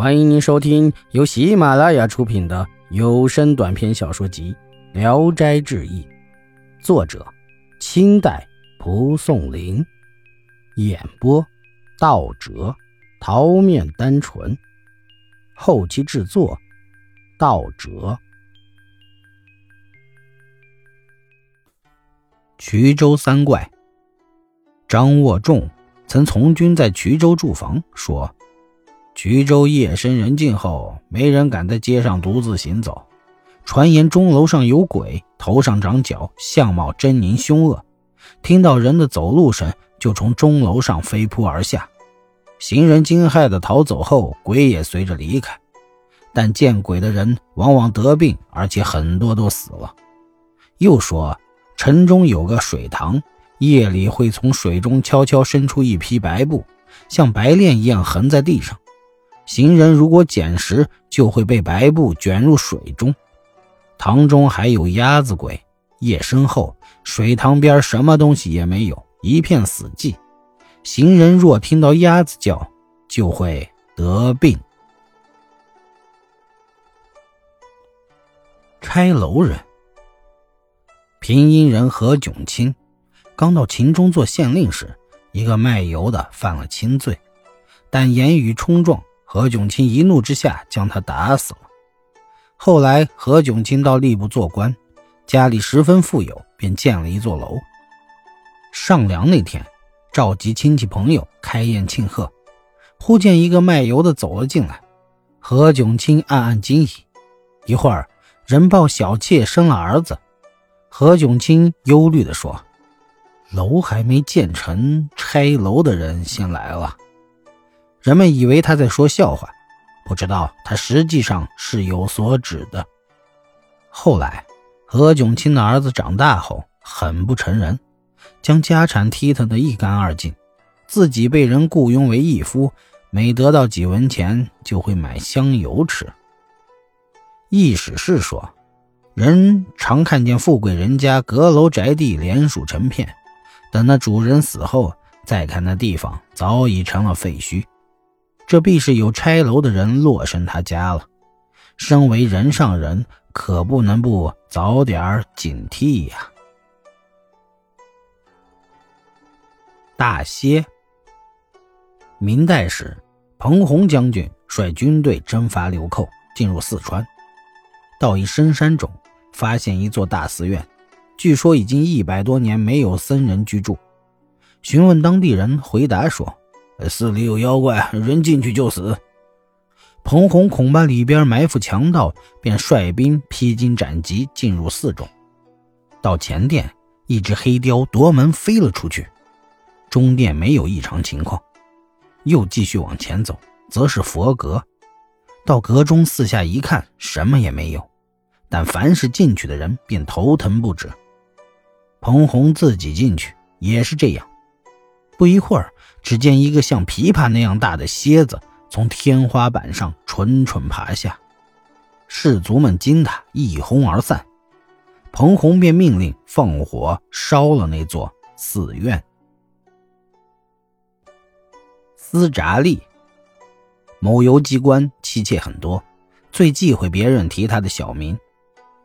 欢迎您收听由喜马拉雅出品的有声短篇小说集《聊斋志异》，作者：清代蒲松龄，演播：道哲、桃面单纯，后期制作：道哲。衢州三怪，张握仲曾从军在衢州驻防，说。衢州夜深人静后，没人敢在街上独自行走。传言钟楼上有鬼，头上长角，相貌狰狞凶恶。听到人的走路声，就从钟楼上飞扑而下。行人惊骇的逃走后，鬼也随着离开。但见鬼的人往往得病，而且很多都死了。又说城中有个水塘，夜里会从水中悄悄伸出一匹白布，像白练一样横在地上。行人如果捡食，就会被白布卷入水中。塘中还有鸭子鬼，夜深后，水塘边什么东西也没有，一片死寂。行人若听到鸭子叫，就会得病。拆楼人，平阴人何炯清，刚到秦中做县令时，一个卖油的犯了轻罪，但言语冲撞。何炯清一怒之下将他打死了。后来，何炯清到吏部做官，家里十分富有，便建了一座楼。上梁那天，召集亲戚朋友开宴庆贺，忽见一个卖油的走了进来。何炯清暗暗惊疑。一会儿，人报小妾生了儿子。何炯清忧虑地说：“楼还没建成，拆楼的人先来了。”人们以为他在说笑话，不知道他实际上是有所指的。后来，何炯清的儿子长大后很不成人，将家产踢他的一干二净，自己被人雇佣为义夫，每得到几文钱就会买香油吃。意史是说，人常看见富贵人家阁楼宅地连属成片，等那主人死后，再看那地方早已成了废墟。这必是有拆楼的人落身他家了。身为人上人，可不能不早点警惕呀。大歇。明代时，彭洪将军率军队征伐流寇，进入四川，到一深山中，发现一座大寺院，据说已经一百多年没有僧人居住。询问当地人，回答说。寺里有妖怪，人进去就死。彭洪恐怕里边埋伏强盗，便率兵披荆斩棘进入寺中。到前殿，一只黑雕夺门飞了出去。中殿没有异常情况，又继续往前走，则是佛阁。到阁中四下一看，什么也没有，但凡是进去的人便头疼不止。彭洪自己进去也是这样。不一会儿，只见一个像琵琶那样大的蝎子从天花板上蠢蠢爬下，士卒们惊得一哄而散。彭洪便命令放火烧了那座寺院。司札利，某游击官妻妾很多，最忌讳别人提他的小名，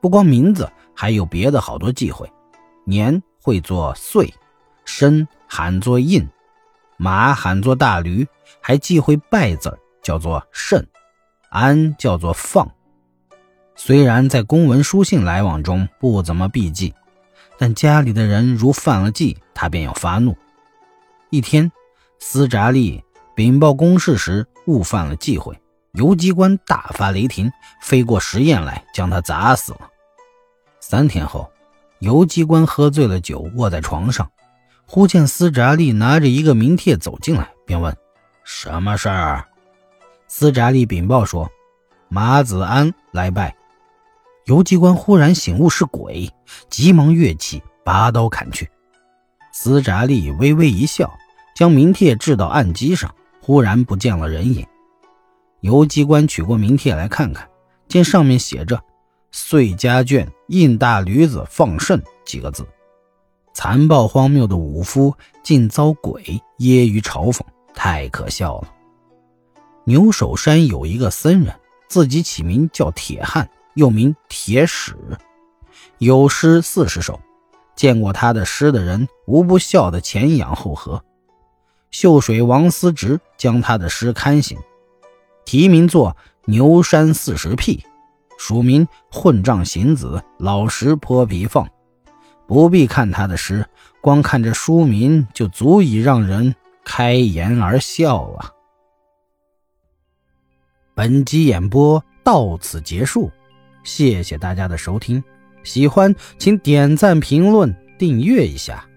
不光名字，还有别的好多忌讳。年会作岁，身。喊作印，马喊作大驴，还忌讳败字叫做慎，安叫做放。虽然在公文书信来往中不怎么避忌，但家里的人如犯了忌，他便要发怒。一天，司札吏禀报公事时误犯了忌讳，游击官大发雷霆，飞过石堰来将他砸死了。三天后，游击官喝醉了酒，卧在床上。忽见司札利拿着一个名帖走进来，便问：“什么事儿？”司札利禀报说：“马子安来拜。”游击官忽然醒悟是鬼，急忙跃起，拔刀砍去。司札利微微一笑，将名帖掷到案几上，忽然不见了人影。游击官取过名帖来看看，见上面写着“岁家眷印大驴子放甚”几个字。残暴荒谬的武夫竟遭鬼揶揄嘲讽，太可笑了。牛首山有一个僧人，自己起名叫铁汉，又名铁史，有诗四十首。见过他的诗的人，无不笑得前仰后合。秀水王思直将他的诗刊行，题名作《牛山四十癖》，署名混账行子，老实泼皮放。不必看他的诗，光看这书名就足以让人开颜而笑啊！本集演播到此结束，谢谢大家的收听。喜欢请点赞、评论、订阅一下。